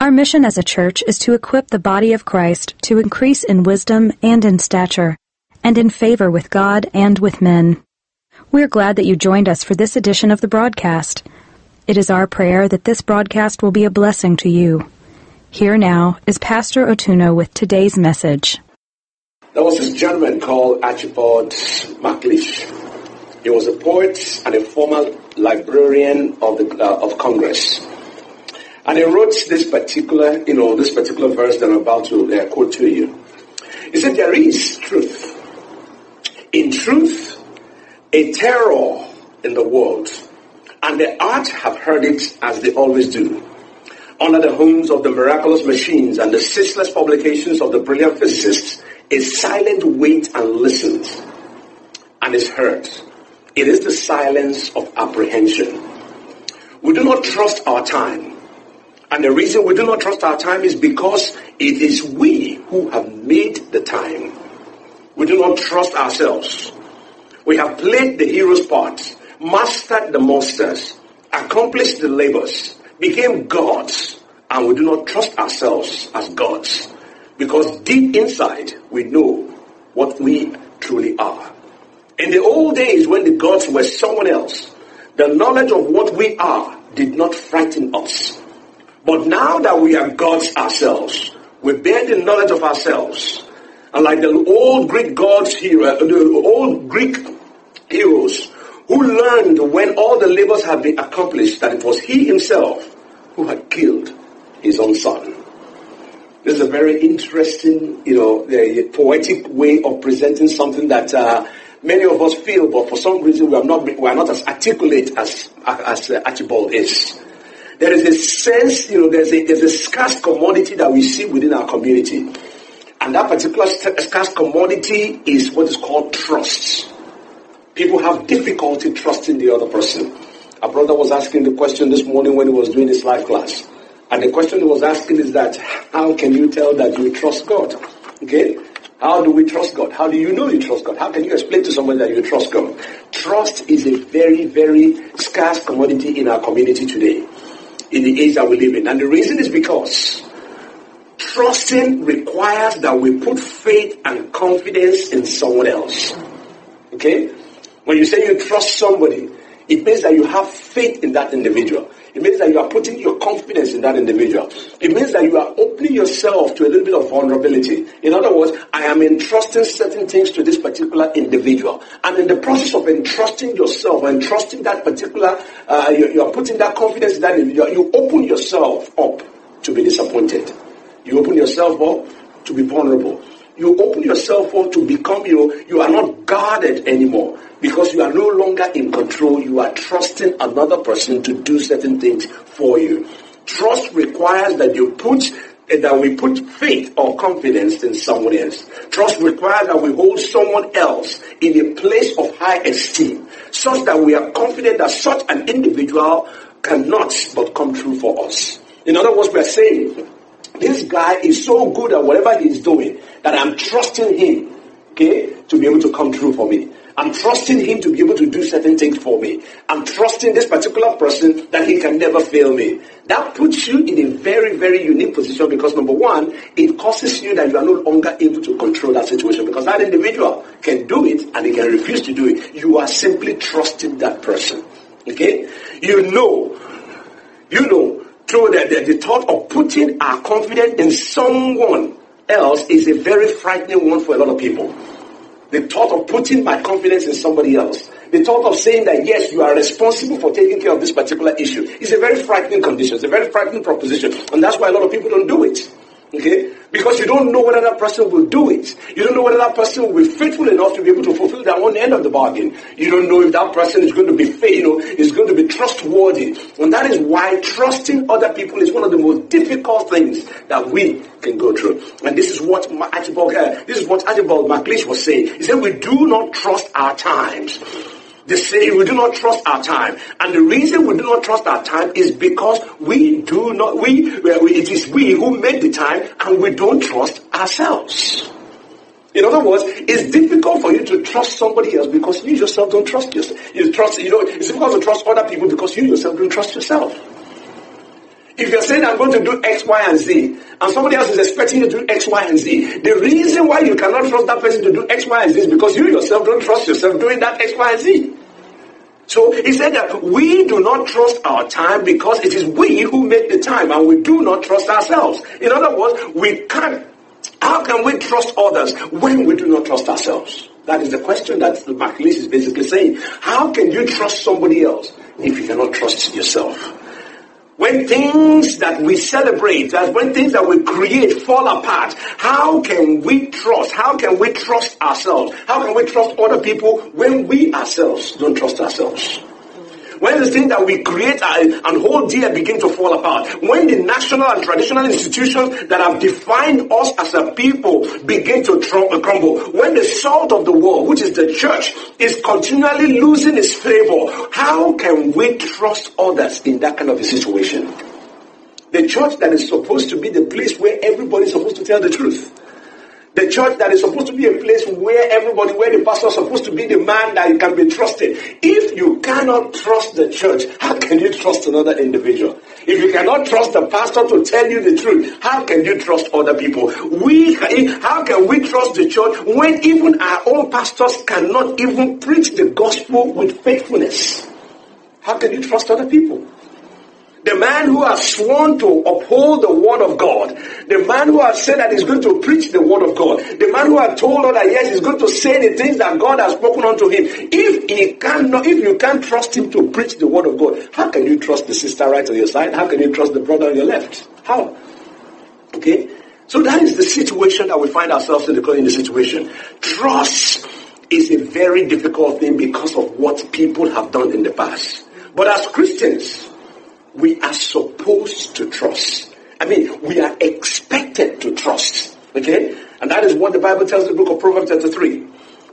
Our mission as a church is to equip the body of Christ to increase in wisdom and in stature, and in favor with God and with men. We're glad that you joined us for this edition of the broadcast. It is our prayer that this broadcast will be a blessing to you. Here now is Pastor Otuno with today's message. There was this gentleman called Archibald MacLeish. He was a poet and a former librarian of the uh, of Congress. And he wrote this particular, you know, this particular verse that I'm about to uh, quote to you. He said, There is truth. In truth, a terror in the world, and the art have heard it as they always do. Under the homes of the miraculous machines and the ceaseless publications of the brilliant physicists, a silent wait and listens, and is heard. It is the silence of apprehension. We do not trust our time. And the reason we do not trust our time is because it is we who have made the time. We do not trust ourselves. We have played the hero's part, mastered the monsters, accomplished the labors, became gods, and we do not trust ourselves as gods. Because deep inside, we know what we truly are. In the old days when the gods were someone else, the knowledge of what we are did not frighten us. But now that we are gods ourselves, we bear the knowledge of ourselves. And like the old Greek gods here, uh, the old Greek heroes who learned when all the labors had been accomplished that it was he himself who had killed his own son. This is a very interesting, you know, poetic way of presenting something that uh, many of us feel, but for some reason we are not we are not as articulate as as uh, Archibald is. There is a sense, you know, there's a, there's a scarce commodity that we see within our community. And that particular scarce commodity is what is called trust. People have difficulty trusting the other person. A brother was asking the question this morning when he was doing his life class. And the question he was asking is that, how can you tell that you trust God? Okay? How do we trust God? How do you know you trust God? How can you explain to someone that you trust God? Trust is a very, very scarce commodity in our community today in the age that we live in. And the reason is because trusting requires that we put faith and confidence in someone else. Okay? When you say you trust somebody, it means that you have faith in that individual. It means that you are putting your confidence in that individual. It means that you are opening yourself to a little bit of vulnerability. In other words, I am entrusting certain things to this particular individual. And in the process of entrusting yourself, entrusting that particular, uh, you, you are putting that confidence in that individual, you open yourself up to be disappointed. You open yourself up to be vulnerable you open yourself up to become you. You are not guarded anymore because you are no longer in control. You are trusting another person to do certain things for you. Trust requires that you put eh, that we put faith or confidence in someone else. Trust requires that we hold someone else in a place of high esteem, such that we are confident that such an individual cannot but come true for us. In other words, we are saying this guy is so good at whatever he's doing that I'm trusting him, okay, to be able to come true for me. I'm trusting him to be able to do certain things for me. I'm trusting this particular person that he can never fail me. That puts you in a very, very unique position because number one, it causes you that you are no longer able to control that situation because that individual can do it and he can refuse to do it. You are simply trusting that person. Okay? You know, you know through the, the, the thought of putting our confidence in someone else is a very frightening one for a lot of people. The thought of putting my confidence in somebody else. The thought of saying that yes, you are responsible for taking care of this particular issue is a very frightening condition. It's a very frightening proposition. And that's why a lot of people don't do it. Okay? Because you don't know whether that person will do it. You don't know whether that person will be faithful enough to be able to fulfill their own end of the bargain. You don't know if that person is going to be faithful, you know, is going to be trustworthy. And that is why trusting other people is one of the most difficult things that we can go through. And this is what Archibald, uh, this is what Archibald MacLeish was saying. He said, we do not trust our times. They say we do not trust our time. And the reason we do not trust our time is because we do not, we, well, it is we who made the time and we don't trust ourselves. In other words, it's difficult for you to trust somebody else because you yourself don't trust yourself. You trust, you know, it's difficult to trust other people because you yourself don't trust yourself. If you're saying I'm going to do X, Y, and Z, and somebody else is expecting you to do X, Y, and Z, the reason why you cannot trust that person to do X, Y, and Z is because you yourself don't trust yourself doing that X, Y, and Z. So he said that we do not trust our time because it is we who make the time and we do not trust ourselves. In other words, we can't, how can we trust others when we do not trust ourselves? That is the question that MacLeish is basically saying. How can you trust somebody else if you cannot trust yourself? When things that we celebrate, as when things that we create fall apart, how can we trust? How can we trust ourselves? How can we trust other people when we ourselves don't trust ourselves? When the things that we create and hold dear begin to fall apart. When the national and traditional institutions that have defined us as a people begin to uh, crumble. When the salt of the world, which is the church, is continually losing its flavor. How can we trust others in that kind of a situation? The church that is supposed to be the place where everybody is supposed to tell the truth. The church that is supposed to be a place where everybody, where the pastor is supposed to be the man that you can be trusted. If you cannot trust the church, how can you trust another individual? If you cannot trust the pastor to tell you the truth, how can you trust other people? We, how can we trust the church when even our own pastors cannot even preach the gospel with faithfulness? How can you trust other people? The man who has sworn to uphold the word of God. The man who has said that he's going to preach the word of God. The man who has told us that yes, he's going to say the things that God has spoken unto him. If he cannot, if you can't trust him to preach the word of God, how can you trust the sister right on your side? How can you trust the brother on your left? How? Okay? So that is the situation that we find ourselves in the, the situation. Trust is a very difficult thing because of what people have done in the past. But as Christians, we are supposed to trust. I mean, we are expected to trust. Okay? And that is what the Bible tells the book of Proverbs chapter 3.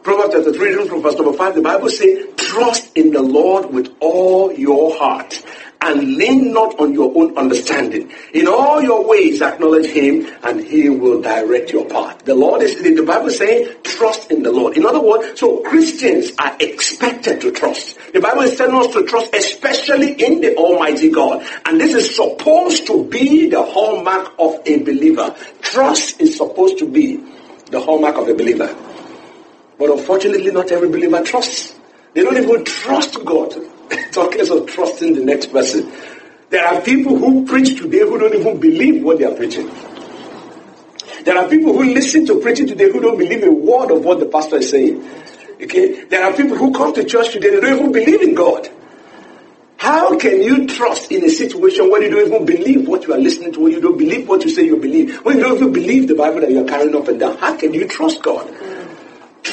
Proverbs chapter 3, from verse number 5, the Bible says, Trust in the Lord with all your heart and lean not on your own understanding. In all your ways acknowledge him and he will direct your path. The Lord is, the Bible saying, trust in the Lord. In other words, so Christians are expected to trust. The Bible is telling us to trust especially in the Almighty God. And this is supposed to be the hallmark of a believer. Trust is supposed to be the hallmark of a believer. But unfortunately, not every believer trusts. They don't even trust God. Talking of trusting the next person. There are people who preach today who don't even believe what they are preaching. There are people who listen to preaching today who don't believe a word of what the pastor is saying. Okay? There are people who come to church today, they don't even believe in God. How can you trust in a situation where you don't even believe what you are listening to, when you don't believe what you say you believe, when you don't even believe the Bible that you are carrying up and down? How can you trust God?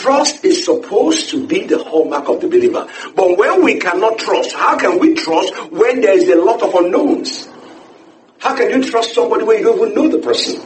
Trust is supposed to be the hallmark of the believer. But when we cannot trust, how can we trust when there is a lot of unknowns? How can you trust somebody when you don't even know the person?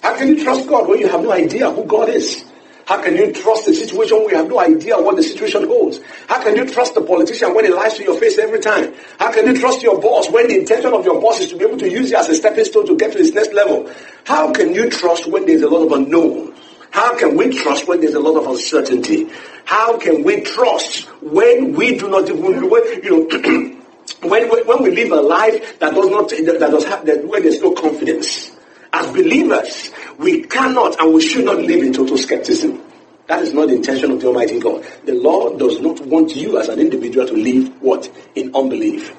How can you trust God when you have no idea who God is? How can you trust the situation when you have no idea what the situation holds? How can you trust the politician when he lies to your face every time? How can you trust your boss when the intention of your boss is to be able to use you as a stepping stone to get to his next level? How can you trust when there's a lot of unknown? How can we trust when there's a lot of uncertainty? How can we trust when we do not even, when, you know, when, when we live a life that does not, that does have, that when there's no confidence? As believers, we cannot and we should not live in total skepticism. That is not the intention of the Almighty God. The Lord does not want you as an individual to live what? In unbelief.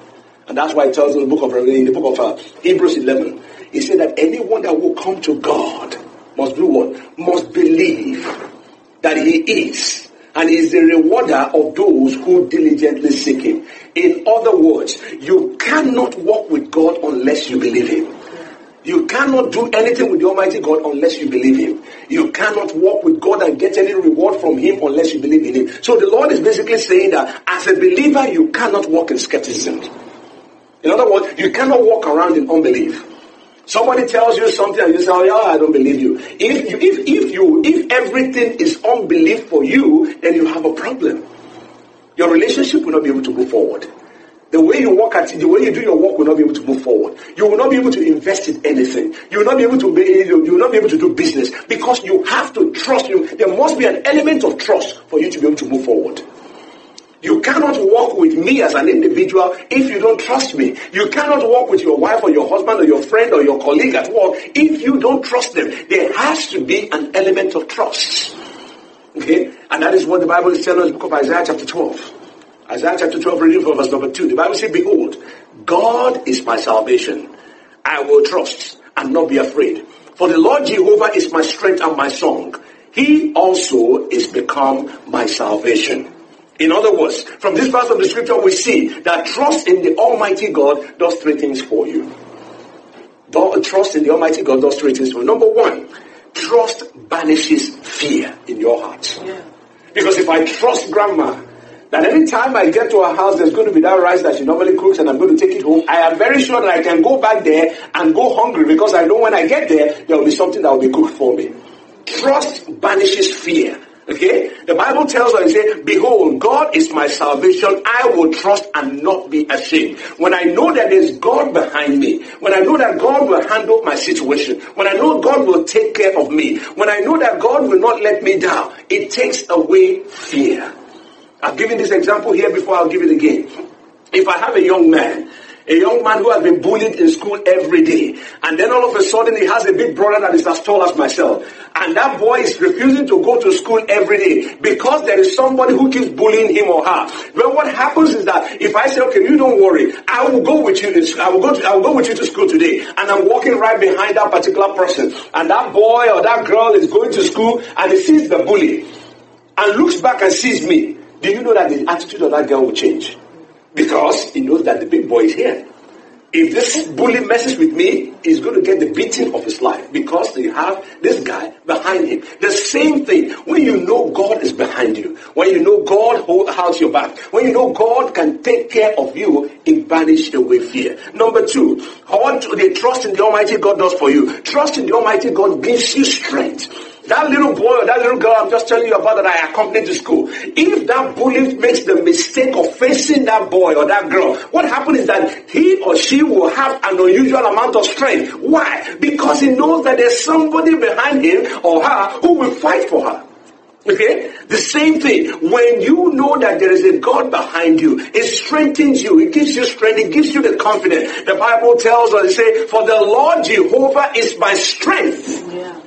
And that's why it tells in the book of Revelation, in the book of uh, Hebrews 11, he said that anyone that will come to God must do what? Must believe that he is and is the rewarder of those who diligently seek him. In other words, you cannot walk with God unless you believe him. You cannot do anything with the Almighty God unless you believe Him. You cannot walk with God and get any reward from Him unless you believe in Him. So the Lord is basically saying that as a believer, you cannot walk in skepticism. In other words, you cannot walk around in unbelief. Somebody tells you something and you say, "Oh yeah, I don't believe you." If you, if if you, if everything is unbelief for you, then you have a problem. Your relationship will not be able to move forward. The way you work at the way you do your work will not be able to move forward. You will not be able to invest in anything. You will not be able to be, you will not be able to do business because you have to trust you. There must be an element of trust for you to be able to move forward. You cannot walk with me as an individual if you don't trust me. You cannot walk with your wife or your husband or your friend or your colleague at work if you don't trust them. There has to be an element of trust. Okay? And that is what the Bible is telling us book of Isaiah chapter 12. Isaiah chapter 12, reading from verse number 2. The Bible says, Behold, God is my salvation. I will trust and not be afraid. For the Lord Jehovah is my strength and my song. He also is become my salvation. In other words, from this part of the scripture, we see that trust in the Almighty God does three things for you. Trust in the Almighty God does three things for you. Number one, trust banishes fear in your heart. Yeah. Because if I trust grandma, that any time I get to her house, there's going to be that rice that she normally cooks and I'm going to take it home. I am very sure that I can go back there and go hungry because I know when I get there, there will be something that will be cooked for me. Trust banishes fear. Okay? The Bible tells us, say, Behold, God is my salvation. I will trust and not be ashamed. When I know that there's God behind me, when I know that God will handle my situation, when I know God will take care of me, when I know that God will not let me down, it takes away fear. I've given this example here before, I'll give it again. If I have a young man, a young man who has been bullied in school every day, and then all of a sudden he has a big brother that is as tall as myself, and that boy is refusing to go to school every day because there is somebody who keeps bullying him or her. Well, what happens is that if I say, okay, you don't worry, I will go with you. To, I will go. To, I will go with you to school today, and I'm walking right behind that particular person, and that boy or that girl is going to school, and he sees the bully, and looks back and sees me. Do you know that the attitude of that girl will change? Because he knows that boy is here. If this bully messes with me, he's going to get the beating of his life because you have this guy behind him. The same thing when you know God is behind you, when you know God holds your back, when you know God can take care of you, it banishes away fear. Number two, what the trust in the Almighty God does for you. Trust in the Almighty God gives you strength. That little boy or that little girl I'm just telling you about that I accompanied to school. If that bully makes the mistake of facing that boy or that girl, what happens is that he or she will have an unusual amount of strength. Why? Because he knows that there's somebody behind him or her who will fight for her. Okay? The same thing. When you know that there is a God behind you, it strengthens you. It gives you strength. It gives you the confidence. The Bible tells us, it say, for the Lord Jehovah is my strength. Yeah.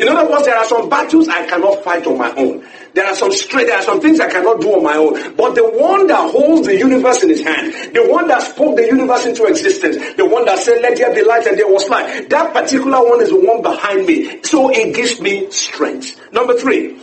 In other words, there are some battles I cannot fight on my own. There are some straight, there are some things I cannot do on my own. But the one that holds the universe in his hand, the one that spoke the universe into existence, the one that said, let there be light and there was light, that particular one is the one behind me. So it gives me strength. Number three,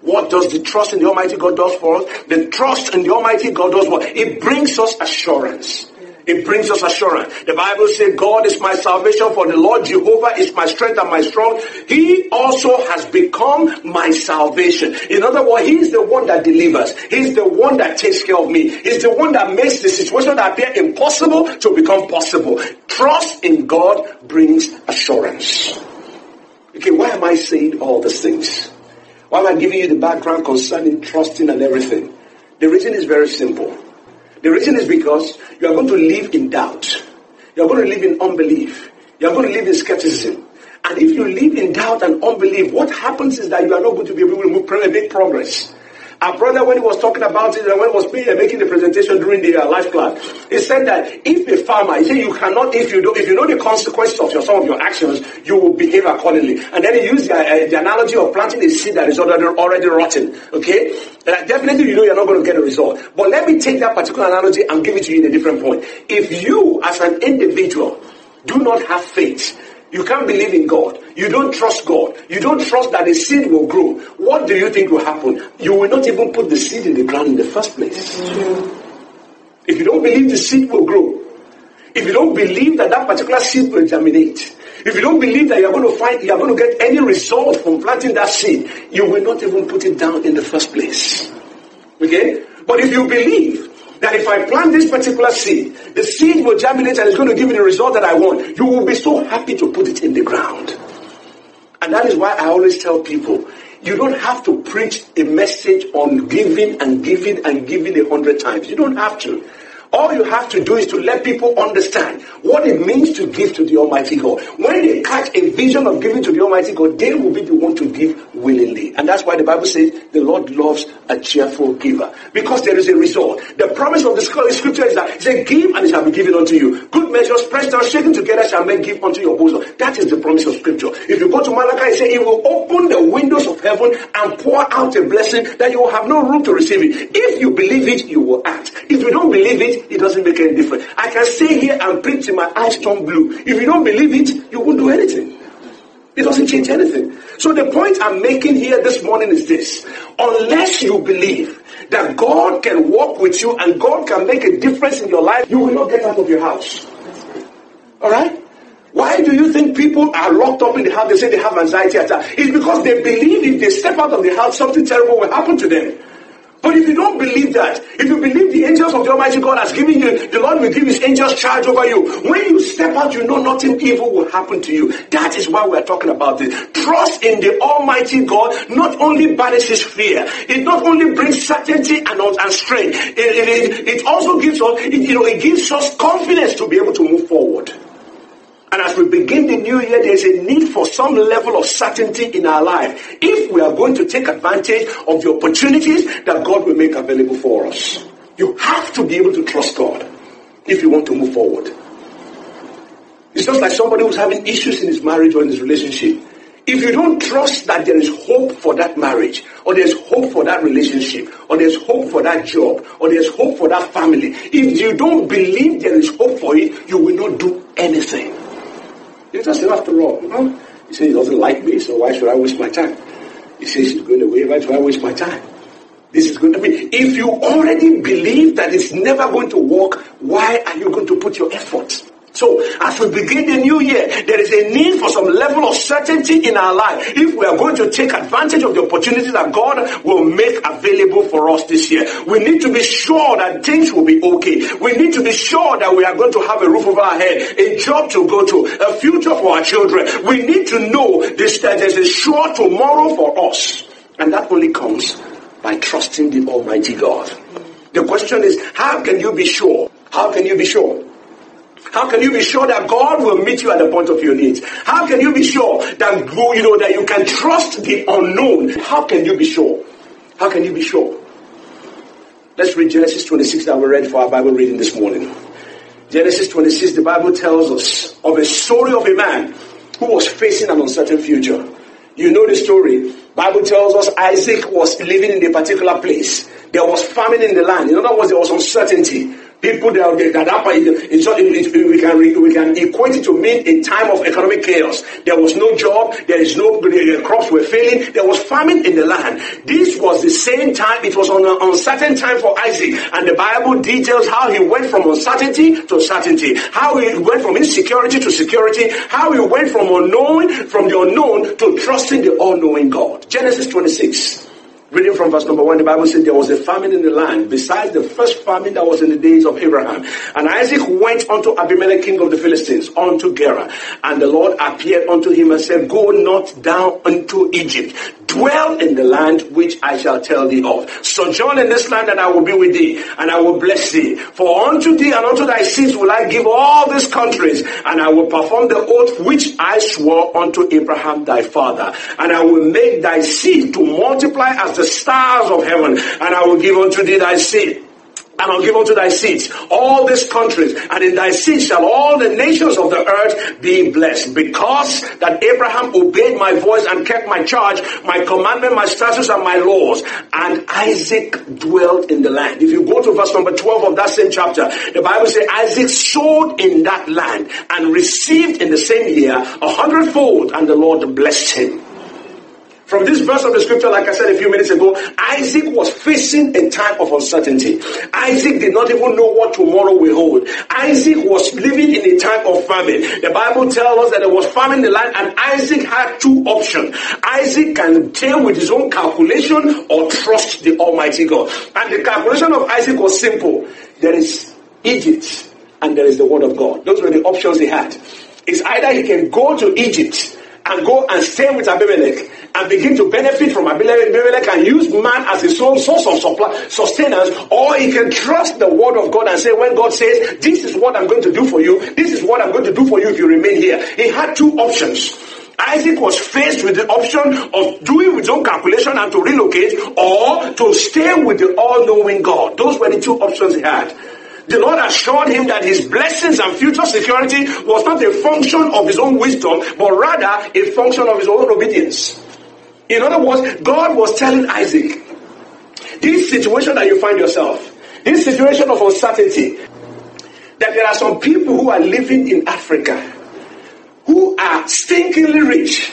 what does the trust in the Almighty God does for us? The trust in the Almighty God does what? It brings us assurance. It brings us assurance. The Bible says, God is my salvation, for the Lord Jehovah is my strength and my strong. He also has become my salvation. In other words, He's the one that delivers. He's the one that takes care of me. He's the one that makes the situation that appear impossible to become possible. Trust in God brings assurance. Okay, why am I saying all these things? Why am I giving you the background concerning trusting and everything? The reason is very simple. The reason is because you are going to live in doubt. You are going to live in unbelief. You are going to live in skepticism. And if you live in doubt and unbelief, what happens is that you are not going to be able to make progress. Our brother, when he was talking about it, and when he was making the presentation during the uh, life class, he said that if a farmer, he said you cannot, if you do, if you know the consequences of your, some of your actions, you will behave accordingly. And then he used the, uh, the analogy of planting a seed that is already, already rotten. Okay? Uh, definitely you know you're not going to get a result. But let me take that particular analogy and give it to you in a different point. If you, as an individual, do not have faith, you can't believe in God. You don't trust God. You don't trust that the seed will grow. What do you think will happen? You will not even put the seed in the ground in the first place. If you don't believe the seed will grow, if you don't believe that that particular seed will germinate, if you don't believe that you're going to find, you're going to get any result from planting that seed, you will not even put it down in the first place. Okay? But if you believe that if I plant this particular seed, the seed will germinate and it's going to give me the result that I want, you will be so happy to put it in the ground. And that is why I always tell people, you don't have to preach a message on giving and giving and giving a hundred times. You don't have to. All you have to do is to let people understand what it means to give to the Almighty God. When they catch a vision of giving to the Almighty God, they will be the one to give willingly. And that's why the Bible says the Lord loves a cheerful giver. Because there is a result. The promise of the scripture is that it says, give and it shall be given unto you. Good measures pressed down, shaken together shall make give unto your bosom. That is the promise of scripture. If you go to Malachi, it says, it will open the windows of heaven and pour out a blessing that you will have no room to receive it. If you believe it, you will act. If you don't believe it, it doesn't make any difference. I can stay here and preach till my eyes turn blue. If you don't believe it, you won't do anything. It doesn't change anything. So the point I'm making here this morning is this. Unless you believe that God can walk with you and God can make a difference in your life, you will not get out of your house. Alright? Why do you think people are locked up in the house? They say they have anxiety attack. It's because they believe if they step out of the house, something terrible will happen to them. But if you don't believe that, if you believe the angels of the Almighty God has given you, the Lord will give his angels charge over you. When you step out, you know nothing evil will happen to you. That is why we're talking about this. Trust in the Almighty God not only banishes fear, it not only brings certainty and, and strength, it, it, it also gives us, it, you know, it gives us confidence to be able to move forward. And as we begin the new year, there's a need for some level of certainty in our life. If we are going to take advantage of the opportunities that God will make available for us, you have to be able to trust God if you want to move forward. It's just like somebody who's having issues in his marriage or in his relationship. If you don't trust that there is hope for that marriage, or there's hope for that relationship, or there's hope for that job, or there's hope for that family, if you don't believe there is hope for it, you will not do anything. Doesn't after all. You know? He says he doesn't like me, so why should I waste my time? He says he's going away, why should I waste my time? This is going to be. If you already believe that it's never going to work, why are you going to put your effort? So, as we begin the new year, there is a need for some level of certainty in our life if we are going to take advantage of the opportunities that God will make available for us this year. We need to be sure that things will be okay. We need to be sure that we are going to have a roof over our head, a job to go to, a future for our children. We need to know this, that there's a sure tomorrow for us. And that only comes by trusting the Almighty God. The question is, how can you be sure? How can you be sure? How can you be sure that God will meet you at the point of your needs? How can you be sure that you know that you can trust the unknown? How can you be sure? How can you be sure? Let's read Genesis 26 that we read for our Bible reading this morning. Genesis 26, the Bible tells us of a story of a man who was facing an uncertain future. You know the story. Bible tells us Isaac was living in a particular place. There was famine in the land. In other words, there was uncertainty. People that, that, that it's, it, we can we can equate it to mean a time of economic chaos. There was no job. There is no the crops were failing. There was famine in the land. This was the same time. It was on an uncertain time for Isaac, and the Bible details how he went from uncertainty to certainty. How he went from insecurity to security. How he went from unknown from the unknown to trusting the all-knowing God. Genesis 26. Reading from verse number one, the Bible said there was a famine in the land, besides the first famine that was in the days of Abraham. And Isaac went unto Abimelech, king of the Philistines, unto Gerar. And the Lord appeared unto him and said, Go not down unto Egypt. Dwell in the land which I shall tell thee of. Sojourn in this land, and I will be with thee, and I will bless thee. For unto thee and unto thy seeds will I give all these countries, and I will perform the oath which I swore unto Abraham thy father. And I will make thy seed to multiply as the stars of heaven, and I will give unto thee thy seed and I'll give unto thy seeds all these countries, and in thy seed shall all the nations of the earth be blessed. Because that Abraham obeyed my voice and kept my charge, my commandment, my statutes, and my laws, and Isaac dwelt in the land. If you go to verse number 12 of that same chapter, the Bible says Isaac sowed in that land and received in the same year a hundredfold, and the Lord blessed him. From this verse of the scripture, like I said a few minutes ago, Isaac was facing a time of uncertainty. Isaac did not even know what tomorrow will hold. Isaac was living in a time of famine. The Bible tells us that there was famine in the land and Isaac had two options. Isaac can deal with his own calculation or trust the Almighty God. And the calculation of Isaac was simple. There is Egypt and there is the word of God. Those were the options he had. It's either he can go to Egypt and go and stay with Abimelech and begin to benefit from Abimelech and use man as his own source of supply, sustenance, or he can trust the word of God and say, when God says, this is what I'm going to do for you, this is what I'm going to do for you if you remain here. He had two options. Isaac was faced with the option of doing his own calculation and to relocate or to stay with the all-knowing God. Those were the two options he had. The Lord assured him that his blessings and future security was not a function of his own wisdom, but rather a function of his own obedience. In other words, God was telling Isaac, this situation that you find yourself, this situation of uncertainty, that there are some people who are living in Africa who are stinkingly rich,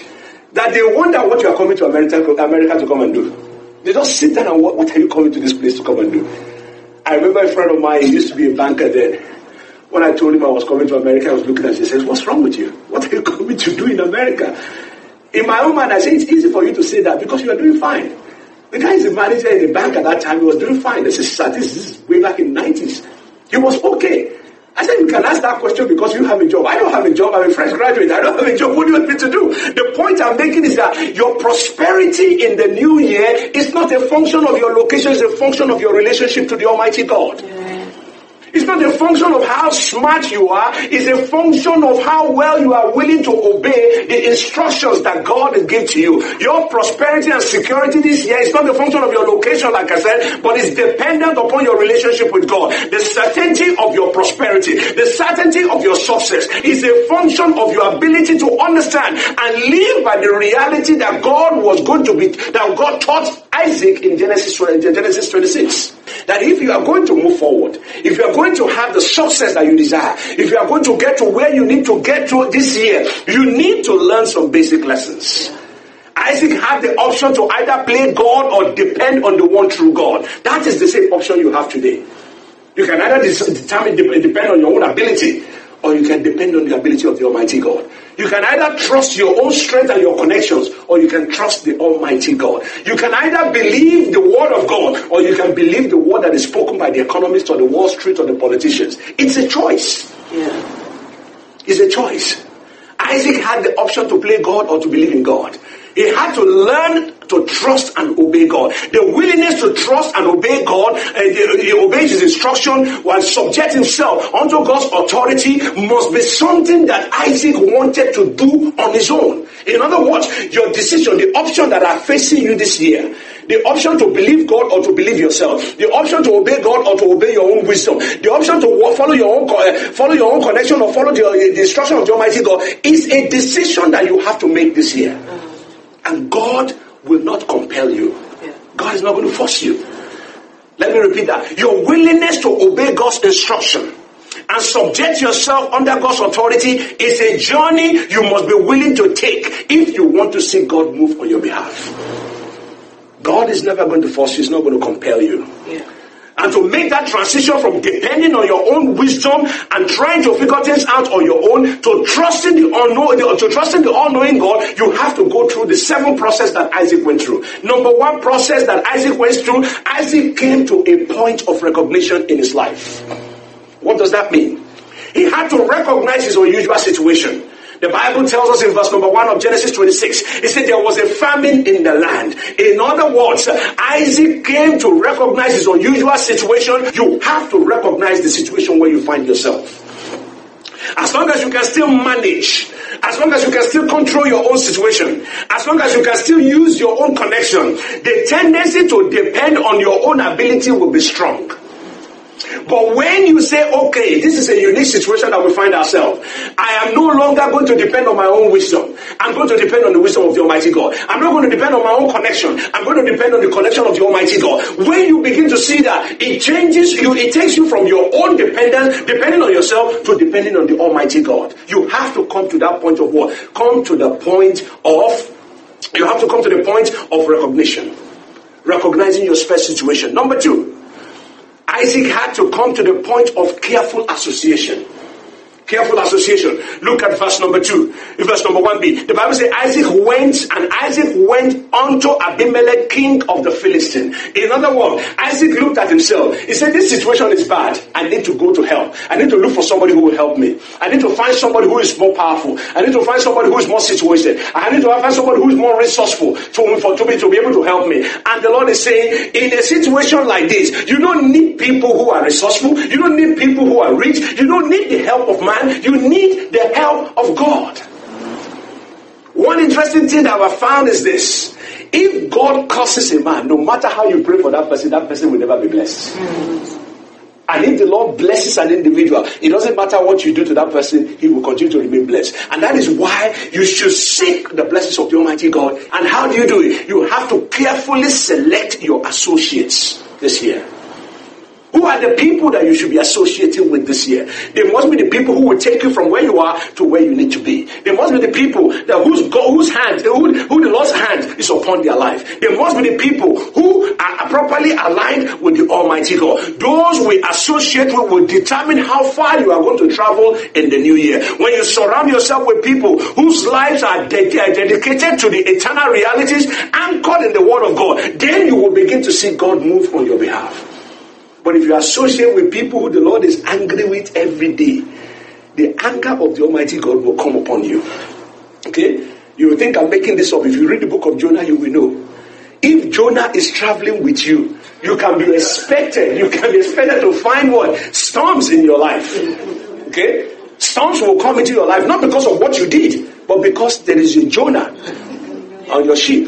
that they wonder what you are coming to America, America to come and do. They just sit down and what, what are you coming to this place to come and do? I remember a friend of mine, he used to be a banker then. When I told him I was coming to America, I was looking at him. He says, What's wrong with you? What are you coming to do in America? In my own mind, I say it's easy for you to say that because you are doing fine. The guy is a manager in a bank at that time. He was doing fine. This is, this is way back in the 90s. He was okay. I said, you can ask that question because you have a job. I don't have a job. I'm a fresh graduate. I don't have a job. What do you want me to do? The point I'm making is that your prosperity in the new year is not a function of your location. It's a function of your relationship to the Almighty God. Yeah. It's not a function of how smart you are. It's a function of how well you are willing to obey the instructions that God has given to you. Your prosperity and security this year is not a function of your location, like I said, but it's dependent upon your relationship with God. The certainty of your prosperity, the certainty of your success is a function of your ability to understand and live by the reality that God was going to be, that God taught Isaac in Genesis, Genesis 26. That if you are going to move forward, if you are going to have the success that you desire, if you are going to get to where you need to get to this year, you need to learn some basic lessons. Isaac had the option to either play God or depend on the one true God. That is the same option you have today. You can either determine, depend on your own ability or you can depend on the ability of the Almighty God. You can either trust your own strength and your connections, or you can trust the Almighty God. You can either believe the word of God, or you can believe the word that is spoken by the economists or the Wall Street or the politicians. It's a choice. Yeah. It's a choice. Isaac had the option to play God or to believe in God. He had to learn to trust and obey God. The willingness to trust and obey God, uh, he obeys his instruction while subject himself unto God's authority must be something that Isaac wanted to do on his own. In other words, your decision, the option that are facing you this year, the option to believe God or to believe yourself, the option to obey God or to obey your own wisdom, the option to follow your own uh, follow your own connection or follow the, the instruction of the Almighty God is a decision that you have to make this year. And God will not compel you. God is not going to force you. Let me repeat that. Your willingness to obey God's instruction and subject yourself under God's authority is a journey you must be willing to take if you want to see God move on your behalf. God is never going to force you, He's not going to compel you. Yeah and to make that transition from depending on your own wisdom and trying to figure things out on your own to trusting the unknown, to trusting the all-knowing God, you have to go through the seven process that Isaac went through. Number one process that Isaac went through, Isaac came to a point of recognition in his life. What does that mean? He had to recognize his unusual situation. The Bible tells us in verse number 1 of Genesis 26, it said there was a famine in the land. In other words, Isaac came to recognize his unusual situation. You have to recognize the situation where you find yourself. As long as you can still manage, as long as you can still control your own situation, as long as you can still use your own connection, the tendency to depend on your own ability will be strong. But when you say, okay, this is a unique situation that we find ourselves, I am no longer going to depend on my own wisdom. I'm going to depend on the wisdom of the Almighty God. I'm not going to depend on my own connection. I'm going to depend on the connection of the Almighty God. When you begin to see that, it changes you, it takes you from your own dependence, depending on yourself, to depending on the Almighty God. You have to come to that point of what? Come to the point of You have to come to the point of recognition, recognizing your special situation. Number two, Isaac had to come to the point of careful association. Careful association. Look at verse number two. Verse number one B. The Bible says Isaac went and Isaac went unto Abimelech, king of the Philistine. In other words, Isaac looked at himself. He said, This situation is bad. I need to go to help. I need to look for somebody who will help me. I need to find somebody who is more powerful. I need to find somebody who is more situated. I need to find somebody who is more resourceful to, for, to, be, to be able to help me. And the Lord is saying, in a situation like this, you don't need people who are resourceful. You don't need people who are rich. You don't need the help of man man, you need the help of God. One interesting thing that I've found is this. If God curses a man, no matter how you pray for that person, that person will never be blessed. And if the Lord blesses an individual, it doesn't matter what you do to that person, he will continue to remain blessed. And that is why you should seek the blessings of the Almighty God. And how do you do it? You have to carefully select your associates this year. Who are the people that you should be associating with this year? They must be the people who will take you from where you are to where you need to be. They must be the people that whose God, whose hand, who, who the Lord's hand is upon their life. They must be the people who are properly aligned with the Almighty God. Those we associate with will determine how far you are going to travel in the new year. When you surround yourself with people whose lives are de- dedicated to the eternal realities anchored in the Word of God, then you will begin to see God move on your behalf. But if you associate with people who the Lord is angry with every day, the anger of the Almighty God will come upon you. Okay? You think I'm making this up. If you read the book of Jonah, you will know. If Jonah is traveling with you, you can be expected, you can be expected to find what? Storms in your life. Okay? Storms will come into your life, not because of what you did, but because there is a Jonah on your ship.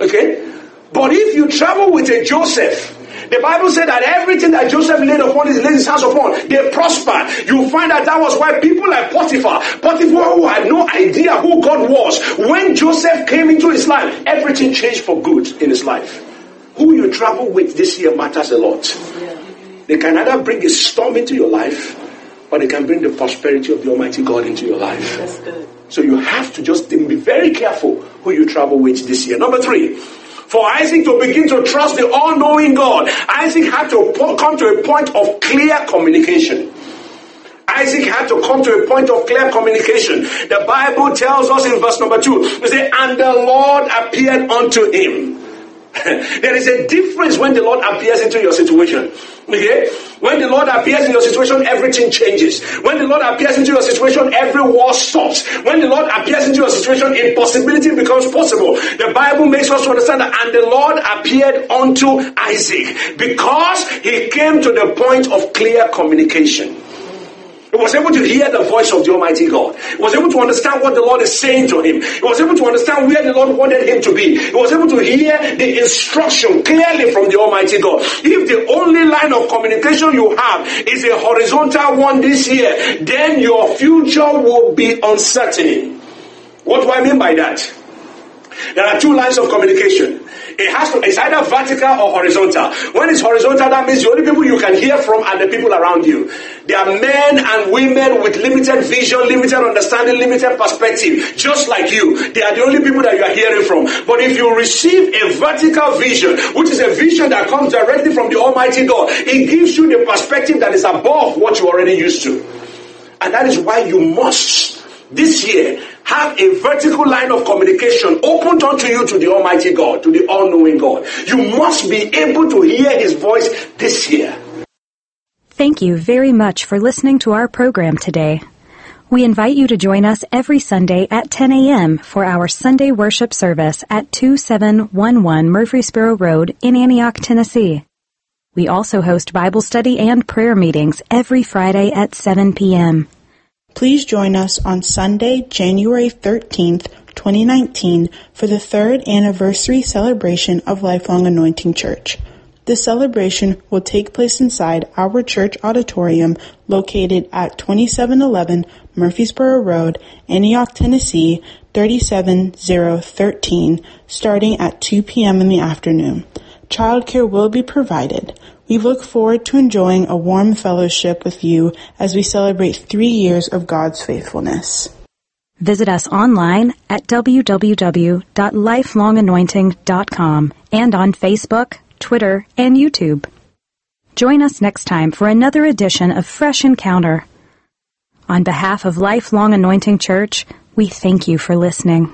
Okay? But if you travel with a Joseph, the Bible said that everything that Joseph laid upon his, laid his hands upon, they prospered. You find that that was why people like Potiphar, Potiphar who had no idea who God was, when Joseph came into his life, everything changed for good in his life. Who you travel with this year matters a lot. They can either bring a storm into your life, or they can bring the prosperity of the Almighty God into your life. So you have to just be very careful who you travel with this year. Number three, for Isaac to begin to trust the all knowing God, Isaac had to come to a point of clear communication. Isaac had to come to a point of clear communication. The Bible tells us in verse number two, it says, and the Lord appeared unto him. There is a difference when the Lord appears into your situation. Okay? When the Lord appears in your situation, everything changes. When the Lord appears into your situation, every war stops. When the Lord appears into your situation, impossibility becomes possible. The Bible makes us understand that, and the Lord appeared unto Isaac because he came to the point of clear communication. He was able to hear the voice of the Almighty God. He was able to understand what the Lord is saying to him. He was able to understand where the Lord wanted him to be. He was able to hear the instruction clearly from the Almighty God. If the only line of communication you have is a horizontal one this year, then your future will be uncertain. What do I mean by that? There are two lines of communication. It has to, it's either vertical or horizontal. When it's horizontal, that means the only people you can hear from are the people around you. They are men and women with limited vision, limited understanding, limited perspective, just like you. They are the only people that you are hearing from. But if you receive a vertical vision, which is a vision that comes directly from the Almighty God, it gives you the perspective that is above what you already used to. And that is why you must, this year, have a vertical line of communication opened unto you to the Almighty God, to the all knowing God. You must be able to hear His voice this year. Thank you very much for listening to our program today. We invite you to join us every Sunday at 10 a.m. for our Sunday worship service at 2711 Murfreesboro Road in Antioch, Tennessee. We also host Bible study and prayer meetings every Friday at 7 p.m. Please join us on Sunday, January 13th, 2019 for the third anniversary celebration of Lifelong Anointing Church. The celebration will take place inside our church auditorium located at 2711 Murfreesboro Road, Antioch, Tennessee 37013 starting at 2 p.m. in the afternoon. Childcare will be provided. We look forward to enjoying a warm fellowship with you as we celebrate three years of God's faithfulness. Visit us online at www.lifelonganointing.com and on Facebook, Twitter, and YouTube. Join us next time for another edition of Fresh Encounter. On behalf of Lifelong Anointing Church, we thank you for listening.